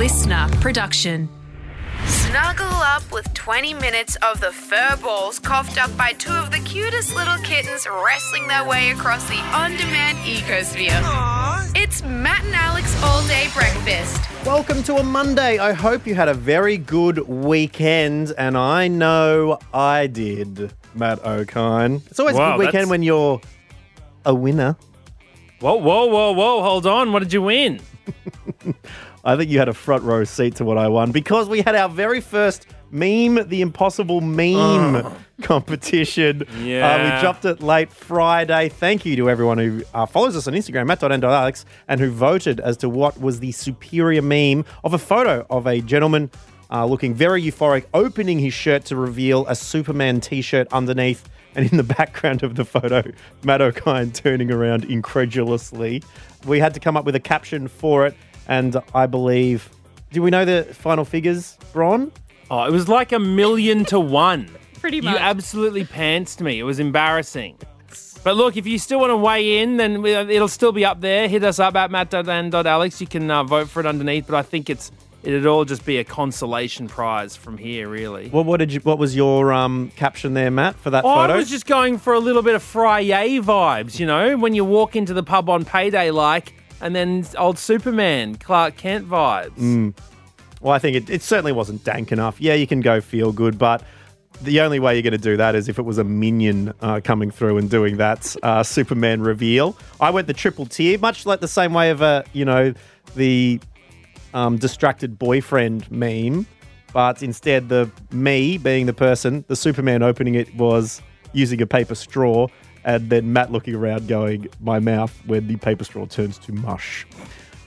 LiSTNR production. Snuggle up with 20 minutes of the fur balls coughed up by two of the cutest little kittens wrestling their way across the on demand ecosphere. It's Matt and Alex All Day Breakfast. Welcome to a Monday. I hope you had a very good weekend, and I know I did, Matt Okine. It's always a good weekend that's- when you're a winner. Whoa, whoa, whoa, whoa! Hold on. What did you win? I think you had a front row seat to what I won because we had our very first meme, the impossible meme competition. Uh, Yeah. we dropped it late Friday. Thank you to everyone who uh, follows us on Instagram, matt.n.alex, and who voted as to what was the superior meme of a photo of a gentleman uh, looking very euphoric, opening his shirt to reveal a Superman t shirt underneath. And in the background of the photo, Matt Okine turning around incredulously. We had to come up with a caption for it. And I believe, do we know the final figures, Bron? Oh, it was like a million to one. Pretty much. You absolutely pantsed me. It was embarrassing. But look, if you still want to weigh in, then we- it'll still be up there. Hit us up at matt.and.alex. You can uh, vote for it underneath, but I think it's it'd all just be a consolation prize from here, really. What, what did you? What was your um, caption there, Matt, for that Oh, photo? I was just going for a little bit of Friday vibes, you know, when you walk into the pub on payday, like, and then old Superman, Clark Kent vibes. Mm. Well, I think it, it certainly wasn't dank enough. Yeah, you can go feel good, but the only way you're going to do that is if it was a minion uh, coming through and doing that uh, Superman reveal. I went the triple tier, much like the same way of a you know the um, distracted boyfriend meme, but instead the me being the person, the Superman opening it was using a paper straw, and then Matt looking around going, "My mouth," when the paper straw turns to mush.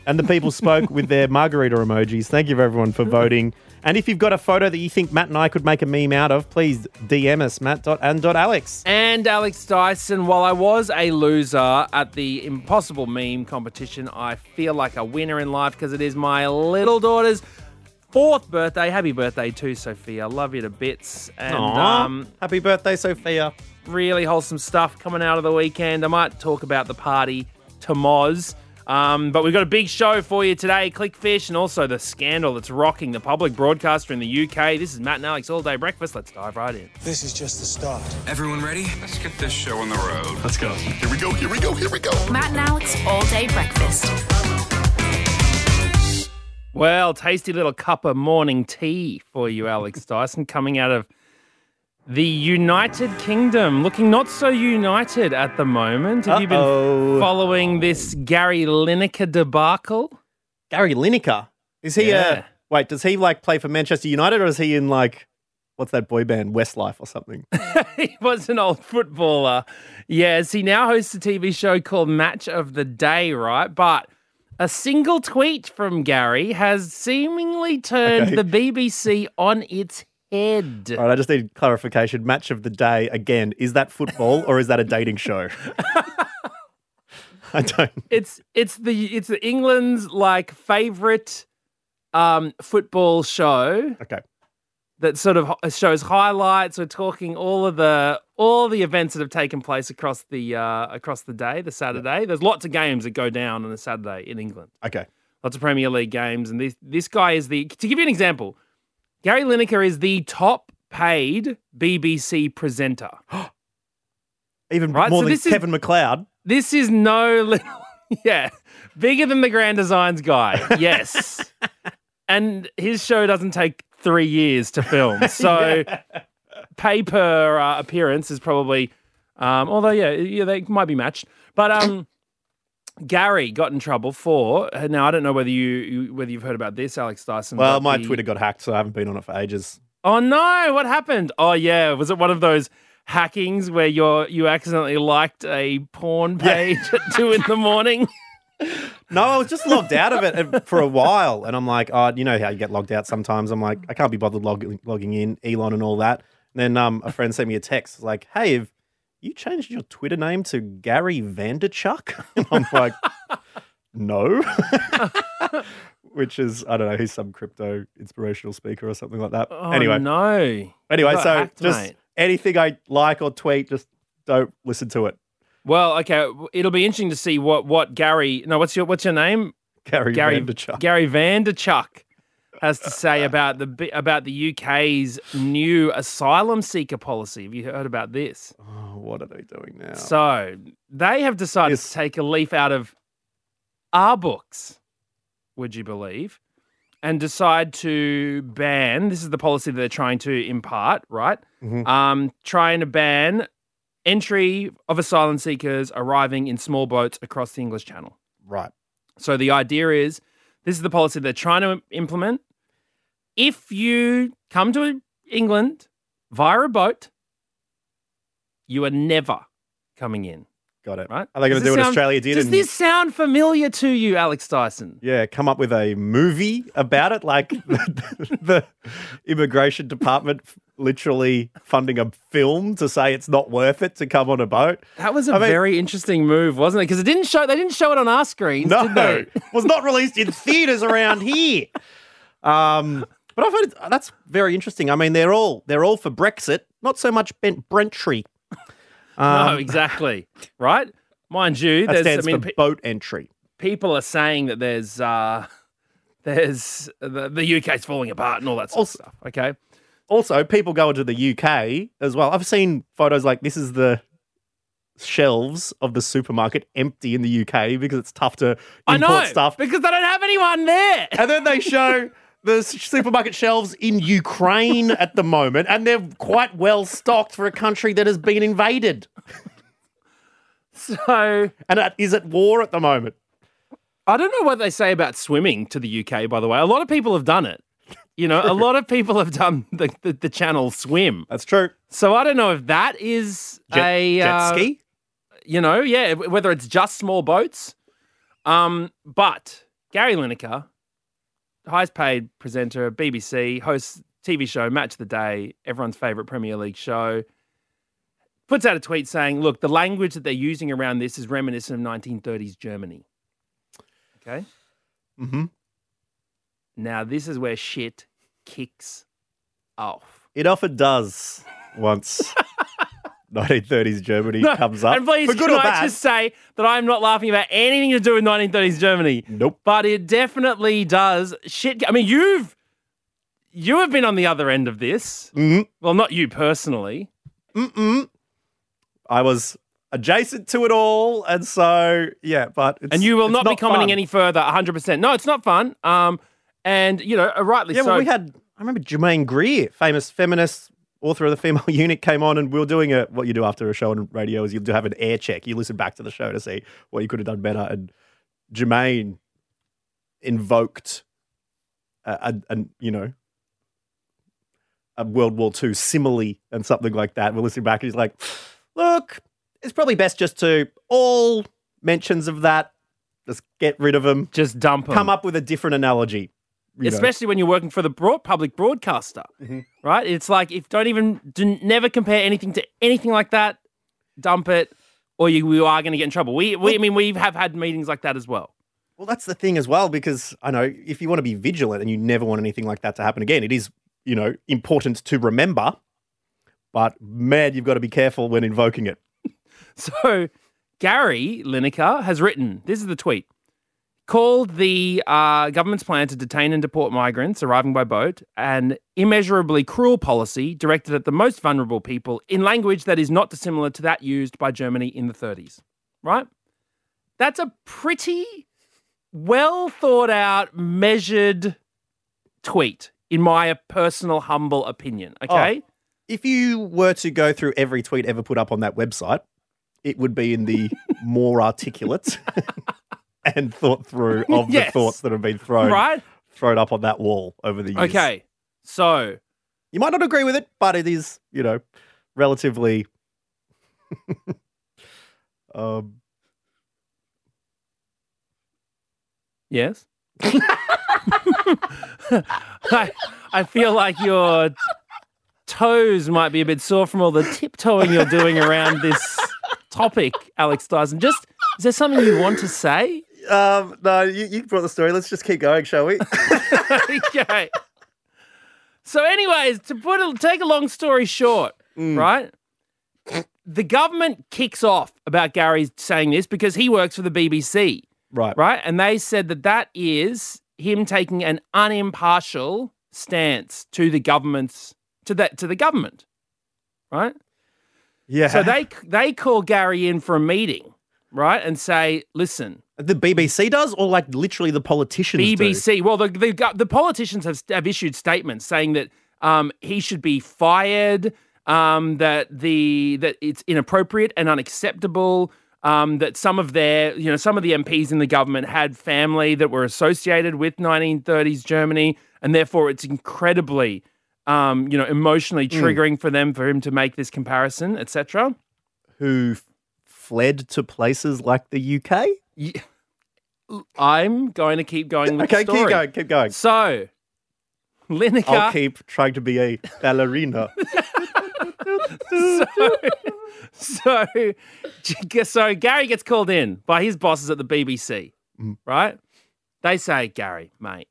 And the people spoke with their margarita emojis. Thank you, everyone, for voting. And if you've got a photo that you think Matt and I could make a meme out of, please DM us, matt.and.alex. And Alex And Alex Dyson, while I was a loser at the Impossible Meme competition, I feel like a winner in life because it is my little daughter's fourth birthday. Happy birthday to Sophia. Love you to bits. And Aw. um, Happy birthday, Sophia. Really wholesome stuff coming out of the weekend. I might talk about the party to Moz. Um, but we've got a big show for you today. Clickfish and also the scandal that's rocking the public broadcaster in the UK. This is Matt and Alex All Day Breakfast. Let's dive right in. This is just the start. Everyone ready? Let's get this show on the road. Let's go. Here we go. Here we go. Here we go. Matt and Alex All Day Breakfast. Well, tasty little cup of morning tea for you, Alex Dyson, coming out of the United Kingdom. Looking not so united at the moment. Have you been following this Gary Lineker debacle? Gary Lineker. Is he Yeah. uh wait, does he like play for Manchester United or is he in like what's that boy band, Westlife or something? he was an old footballer. Yes, he now hosts a TV show called Match of the Day, right? But a single tweet from Gary has seemingly turned Okay. the BBC on its head. All right, I just need clarification. Match of the day again. Is that football or is that a dating show? I don't. It's it's the it's the England's like favorite um football show Okay. that sort of shows highlights. We're talking all of the all the events that have taken place across the uh, across the day, the Saturday. There's lots of games that go down on a Saturday in England. Okay. Lots of Premier League games, and this this guy is the to give you an example. Gary Lineker is the top paid BBC presenter. Even Right, more so than this is- Kevin McCloud. This is no little, yeah, bigger than the Grand Designs guy. Yes, and his show doesn't take three years to film, so pay per uh, appearance is probably, um, although yeah, yeah, they might be matched. But um, Gary got in trouble for now. I don't know whether you, you whether you've heard about this, Alex Dyson. Well, my Twitter got hacked, so I haven't been on it for ages. Oh no! What happened? Oh yeah, was it one of those hackings where you're you accidentally liked a porn page at two in the morning? No, I was just logged out of it for a while, and I'm like, oh, you know how you get logged out sometimes. I'm like, I can't be bothered log- logging in, Elon and all that. And then um, a friend sent me a text like, "Hey, have you changed your Twitter name to Gary Vaynerchuk?" And I'm like, "No," which is I don't know. He's some crypto inspirational speaker or something like that. Oh anyway, no! anyway, so hacked, just mate. anything I like or tweet, just don't listen to it. Well, okay, it'll be interesting to see what what Gary. No, what's your what's your name? Gary, Gary Vaynerchuk. Gary Vaynerchuk has to say about the about the UK's new asylum seeker policy. Have you heard about this? Oh, what are they doing now? So they have decided Yes. to take a leaf out of our books, would you believe, and decide to ban. This is the policy that they're trying to impart, right? Mhm. Um, trying to ban entry of asylum seekers arriving in small boats across the English Channel. right. So the idea is this is the policy they're trying to implement. If you come to England via a boat, you are never coming in. Got it. Right? Are they going to do what sound- Australia did? Does and- this sound familiar to you, Alex Dyson? Yeah, come up with a movie about it, like the, the immigration department literally funding a film to say it's not worth it to come on a boat. That was a I mean- very interesting move, wasn't it? Because it didn't show. They didn't show it on our screens, No, did they? was not released in theaters around here. Um, but I find that's very interesting. I mean, they're all they're all for Brexit, not so much Bent Brentry. no, exactly. Right, mind you. That There's, I stands mean, for boat entry. people are saying that there's uh, there's the, the UK's falling apart and all that sort Also- of stuff. Okay. Also, people go into the UK as well. I've seen photos like this is the shelves of the supermarket empty in the UK because it's tough to I import know stuff. because they don't have anyone there. And then they show the supermarket shelves in Ukraine at the moment, and they're quite well stocked for a country that has been invaded So and it is at war at the moment. I don't know what they say about swimming to the UK. By the way, a lot of people have done it. You know, a lot of people have done the, the, the channel swim. That's true. So I don't know if that is Jet, a jet uh, ski. you know, yeah, whether it's just small boats. Um, but Gary Lineker, highest paid presenter, BBC, hosts TV show Match of the Day, everyone's favorite Premier League show, puts out a tweet saying, "Look, the language that they're using around this is reminiscent of 1930s Germany." Okay. Mm-hmm. Now this is where shit kicks off. It often does once 1930s Germany No, comes up. And please, for good can or I just say that I'm not laughing about anything to do with 1930s Germany. Nope. But it definitely does shit. I mean, you've you have been on the other end of this. Mm, Well, not you personally. mm-mm. I was adjacent to it all, and so yeah, but it's, and you will it's not, be commenting fun. any further 100%. No, it's not fun. Um and you know, rightly Yeah, so. well, we had. I remember Germaine Greer, famous feminist author of the Female Eunuch, came on, and we were doing a what you do after a show on radio is you do have an air check. You listen back to the show to see what you could have done better, and Germaine invoked a, a, a you know a World War II simile and something like that. We're listening back, and he's like, "Look, it's probably best just to all mentions of that." Just get rid of them. just dump 'em. Come up with a different analogy. You know. especially when you're working for the broad public broadcaster, Mm-hmm. right? It's like if don't even do, never compare anything to anything like that, dump it, or you, you are going to get in trouble. We, we, I mean, we have had meetings like that as well. Well, that's the thing as well, because I know if you want to be vigilant and you never want anything like that to happen again, it is, you know, important to remember. But man, you've got to be careful when invoking it. So Gary Lineker has written. This is the tweet. Called the uh, government's plan to detain and deport migrants arriving by boat an immeasurably cruel policy directed at the most vulnerable people in language that is not dissimilar to that used by Germany in the 30s. Right? That's a pretty well thought out, measured tweet, in my personal, humble opinion. Okay? If you were to go through every tweet ever put up on that website, it would be in the more articulate and thought through of the thoughts that have been thrown Right? thrown up on that wall over the years. Okay. So You might not agree with it, but it is, you know, relatively um Yes. I, I feel like your toes might be a bit sore from all the tiptoeing you're doing around this topic, Alex Dyson. Just is there something you want to say? Um, no, you, you brought the story. Let's just keep going, shall we? okay. So, anyways, to put a, take a long story short, right? The government kicks off about Gary saying this because he works for the BBC. right. right? And they said that that is him taking an unimpartial stance to the government's to that to the government, right? Yeah. So they they call Gary in for a meeting, right, and say, "Listen, the BBC does, or like literally the politicians. do? BBC. Well, the, the the politicians have have issued statements saying that um, he should be fired. Um, that the that it's inappropriate and unacceptable. Um, that some of their, you know, some of the MPs in the government had family that were associated with 1930s Germany, and therefore it's incredibly, um, you know, emotionally triggering for them for him to make this comparison, etc. who fled to places like the UK. I'm going to keep going with Okay, the story. keep going, keep going. So, Lineker. I'll keep trying to be a ballerina. so, so, so Gary gets called in by his bosses at the BBC, right? They say, Gary, mate,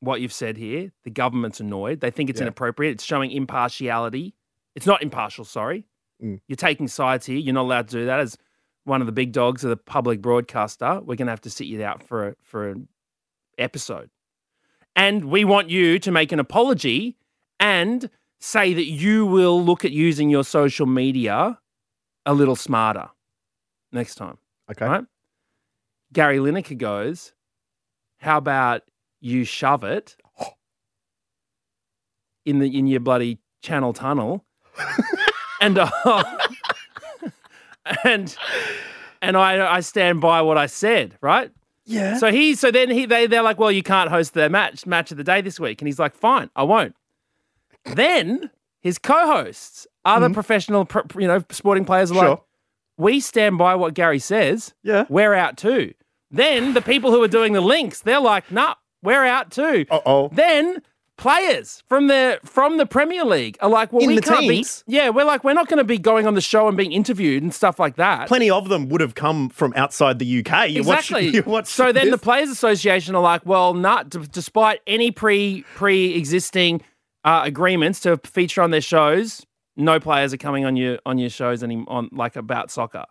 what you've said here, the government's annoyed. They think it's Yeah. inappropriate. It's showing impartiality. It's not impartial, sorry. Mm. You're taking sides here. You're not allowed to do that as one of the big dogs of the public broadcaster. We're going to have to sit you out for a, for an episode. And we want you to make an apology and say that you will look at using your social media a little smarter next time. Okay. Right? Gary Lineker goes, How about you shove it in the in your bloody channel tunnel? and uh, and and I I stand by what I said, right? Yeah. So he, so then he, they, they're like, well, you can't host the match, match of the day this week, and he's like, fine, I won't. then his co-hosts, other professional, pr- you know, sporting players are like, we stand by what Gary says. Yeah. we're out too. Then the people who are doing the links, they're like, nah, we're out too. Uh oh. Then players from the from the Premier League are like, well, In we can't teams? be. Yeah, we're like, we're not going to be going on the show and being interviewed and stuff like that. Plenty of them would have come from outside the UK. You watch- Exactly. you watch so then the. Players Association are like, well, not d- despite any pre pre existing uh, agreements to feature on their shows, no players are coming on your on your shows any on like about soccer.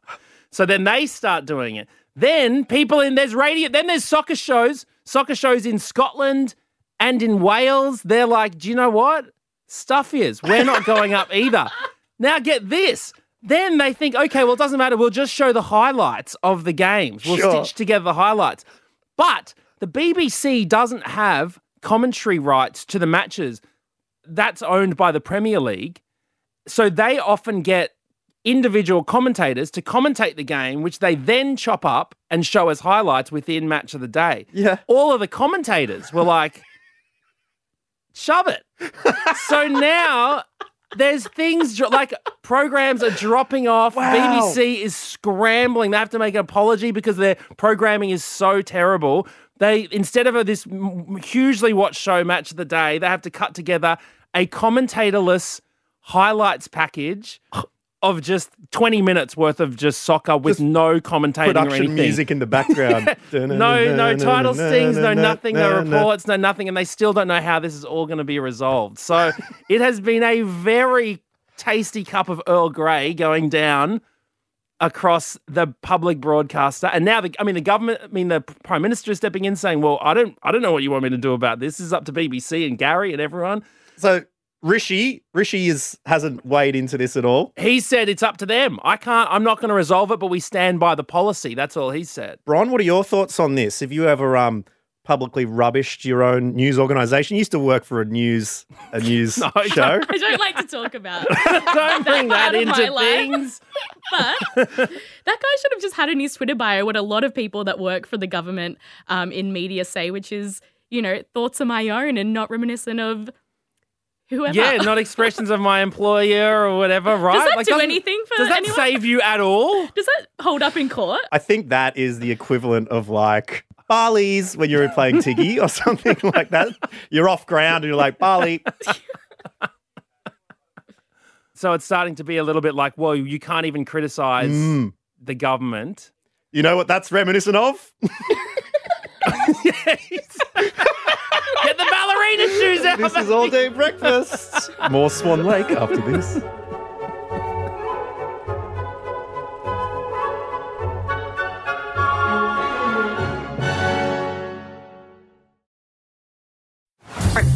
So then they start doing it. Then people in there's radio. Then there's soccer shows, soccer shows in Scotland and in Wales. They're like, do you know what? Stuff is. We're not going up either. Now get this. Then they think, okay, well, it doesn't matter. We'll just show the highlights of the games. We'll Sure. stitch together the highlights. But the BBC doesn't have commentary rights to the matches. That's owned by the Premier League. So they often get individual commentators to commentate the game, which they then chop up and show as highlights within match of the day. Yeah. All of the commentators were like, shove it. so now there's things dro- like programs are dropping off. Wow. BBC is scrambling. They have to make an apology because their programming is so terrible. They instead of a, this hugely watched show match of the day, they have to cut together a commentatorless highlights package of just 20 minutes worth of just soccer with no commentating or production anything. music in the background. No, no title stings, no nothing, no reports, no nothing, and they still don't know how this is all going to be resolved. So it has been a very tasty cup of Earl Grey going down across the public broadcaster, and now the, I mean, the government, I mean, the prime minister is stepping in saying, "Well, I don't, I don't know what you want me to do about this. This is up to BBC and Gary and everyone." So Rishi, Rishi is hasn't weighed into this at all. He said it's up to them. I can't. I'm not going to resolve it, but we stand by the policy. That's all he said. Bron, what are your thoughts on this? Have you ever um publicly rubbished your own news organization? You used to work for a news a news No, show. I don't like to talk about Don't bring that part of into my life. things. but that guy should have just had in his Twitter bio what a lot of people that work for the government um, in media say, which is, you know, thoughts are my own and not reminiscent of whoever. Yeah, not expressions of my employer or whatever, right? Does that do anything for Does that anyone? save you at all? Does that hold up in court? I think that is the equivalent of like Barley's when you're playing Tiggy or something like that. You're off ground and you're like, Barley. So it's starting to be a little bit like, well, you can't even criticize Mm. the government. You know what that's reminiscent of? Get the ballerina shoes out. This is all day breakfast. More Swan Lake after this.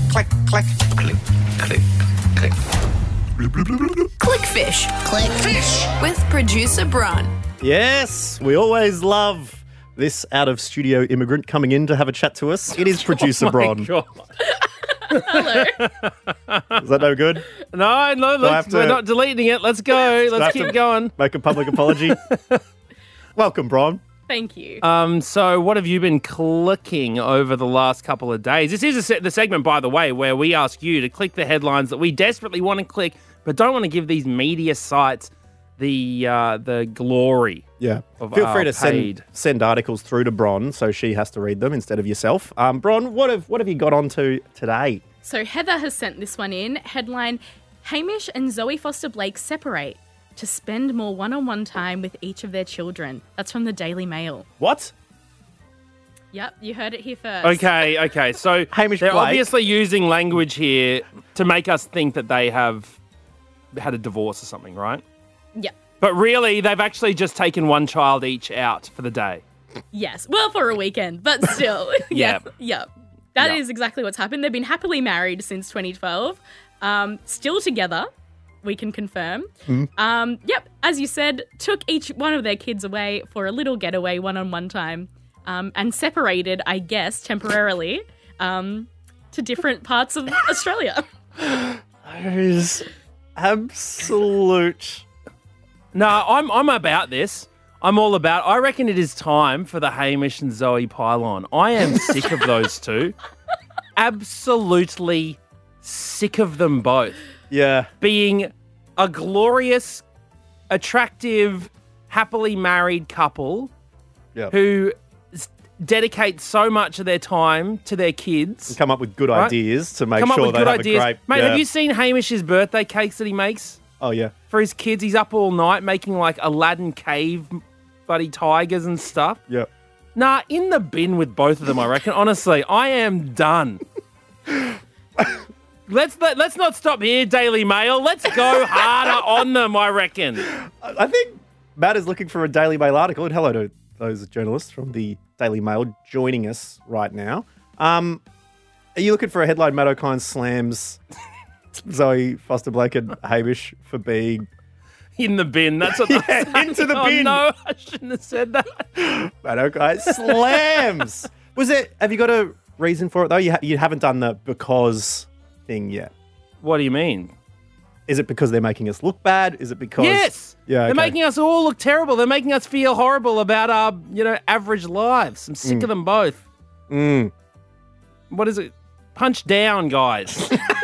click, click, click, click, click. Clickfish Click fish. with producer Bron. Yes, we always love this out of studio immigrant coming in to have a chat to us. It is oh producer My Bron. God. Hello. Is that no good? No, no, I have let's, we're not deleting it. Let's go. Let's keep going. Make a public apology. Welcome, Bron. Thank you. Um, so what have you been clicking over the last couple of days? This is a se- the segment, by the way, where we ask you to click the headlines that we desperately want to click, but don't want to give these media sites the uh, the glory. Yeah. Of Feel free to send send articles through to Bron so she has to read them instead of yourself. Um, Bron, what have what have you got onto today? So Heather has sent this one in. Headline Hamish and Zoe Foster Blake separate to spend more one on one time with each of their children. That's from the Daily Mail. What? Yep, you heard it here first. Okay, okay. So Hamish they're Blake. obviously using language here to make us think that they have had a divorce or something, right? Yep. But really, they've actually just taken one child each out for the day. Yes. Well, for a weekend, but still. Yeah. Yep. Yep. That is Yeah. exactly what's happened. They've been happily married since 2012. Um, still together, we can confirm. Um, yep. As you said, took each one of their kids away for a little getaway one on one time um, and separated, I guess, temporarily um, to different parts of Australia. That is absolute. No, I'm I'm about this. I'm all about. I reckon it is time for the Hamish and Zoe pylon. I am sick of those two. Absolutely sick of them both Yeah. being a glorious, attractive, happily married couple Yeah. who s- dedicate so much of their time to their kids. Come up with good Right. ideas to make Come up sure with they good have ideas. a great. Mate, yeah. have you seen Hamish's birthday cakes that he makes? Oh yeah. for his kids. He's up all night making like Aladdin cave buddy tigers and stuff. Yeah. Nah, in the bin with both of them, I reckon. Honestly, I am done. let's let, let's not stop here, Daily Mail. Let's go harder on them, I reckon. I I think Matt is looking for a Daily Mail article, and hello to those journalists from the Daily Mail joining us right now. Um, are you looking for a headline? Matt Okine slams Zoe Foster Blake and Hamish for being In the bin. That's what Yeah, I'm into the saying. bin. Oh, no, I shouldn't have said that. Matt Okine slams. Was it? Have you got a reason for it though? You ha- you haven't done the because thing yet. What do you mean? Is it because they're making us look bad? Is it because Yes. Yeah, They're okay. making us all look terrible. They're making us feel horrible about our, you know, average lives. I'm sick of them both. Mm. What is it? Punch down, guys.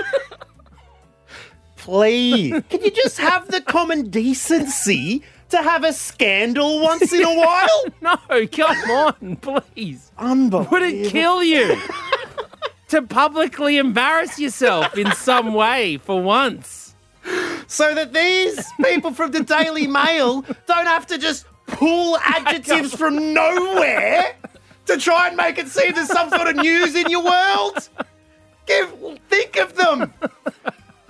Please, can you just have the common decency to have a scandal once in a while? no, come on, please. Unbelievable. Would it kill you to publicly embarrass yourself in some way for once? So that these people from the Daily Mail don't have to just pull adjectives from nowhere to try and make it seem there's some sort of news in your world. Give, think of them.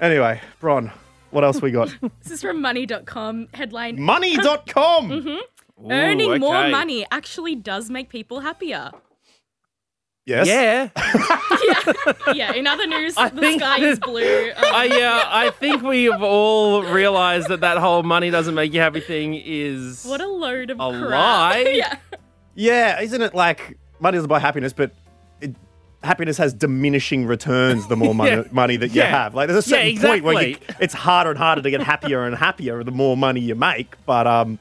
Anyway, Bron, what else we got? This is from money.com. Headline Money.com. Earning more money actually does make people happier. Yes. Yeah. Yeah, yeah. in other news, I the think- sky is blue. Um, I, uh, I think we have all realized that that whole money doesn't make you happy thing is. what a load of A crap. lie? yeah. Yeah, isn't it like money doesn't buy happiness, but it, happiness has diminishing returns the more money, Yeah. money that you Yeah. have. Like there's a Yeah, certain point where you, it's harder and harder to get happier and happier the more money you make. But um,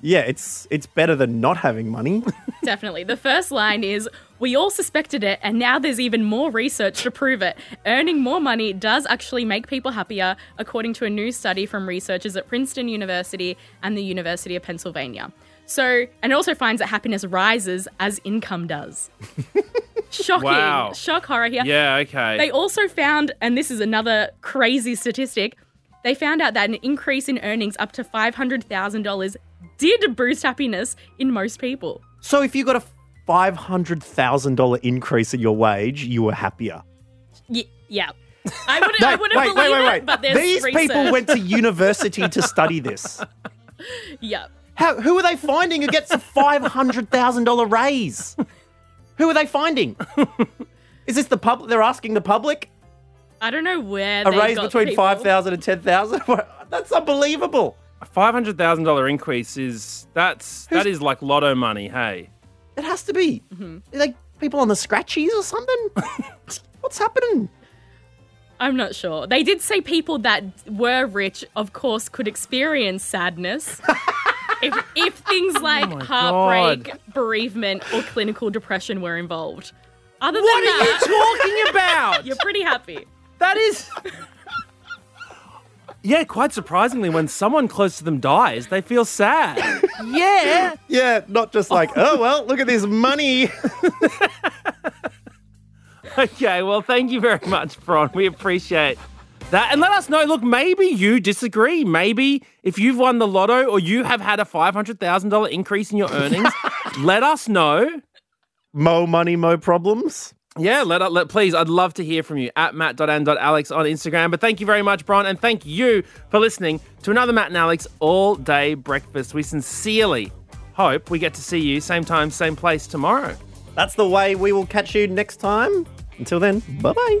yeah, it's it's better than not having money. Definitely. The first line is We all suspected it, and now there's even more research to prove it. Earning more money does actually make people happier, according to a new study from researchers at Princeton University and the University of Pennsylvania. So, and it also finds that happiness rises as income does. Shocking. Wow. Shock horror here. Yeah, okay. They also found, and this is another crazy statistic, they found out that an increase in earnings up to $500,000 did boost happiness in most people. so if you got a five hundred thousand dollar increase in your wage, you were happier. Y- yeah. I wouldn't, I wouldn't wait, believe wait, wait, it, but there's These people went to university to study this. Yeah. How, who are they finding who gets a five hundred thousand dollar raise? Who are they finding? Is this the public? They're asking the public. I don't know where A they raise got between people. 5,000 and 10,000? That's unbelievable. A five hundred thousand dollar increase is that's that is like lotto money. Hey, It has to be. Mm-hmm. Like people on the scratchies or something? What's happening? I'm not sure. They did say people that were rich, of course, could experience sadness. If, if things oh like Oh heartbreak, God. bereavement, or clinical depression were involved. Other what than are you talking about? you're pretty happy. That is. Yeah, quite surprisingly, when someone close to them dies, they feel sad. yeah. Yeah, not just like, oh, well, look at this money. Okay, well, thank you very much, Bron. We appreciate that. And let us know look, maybe you disagree. Maybe if you've won the lotto or you have had a $500,000 increase in your earnings, let us know. mo money, mo problems. Yeah, let, let please. I'd love to hear from you at matt.and.alex on Instagram. But thank you very much, Bron, and thank you for listening to another Matt and Alex all day breakfast. We sincerely hope we get to see you same time, same place tomorrow. That's the way we will catch you next time. Until then, bye bye.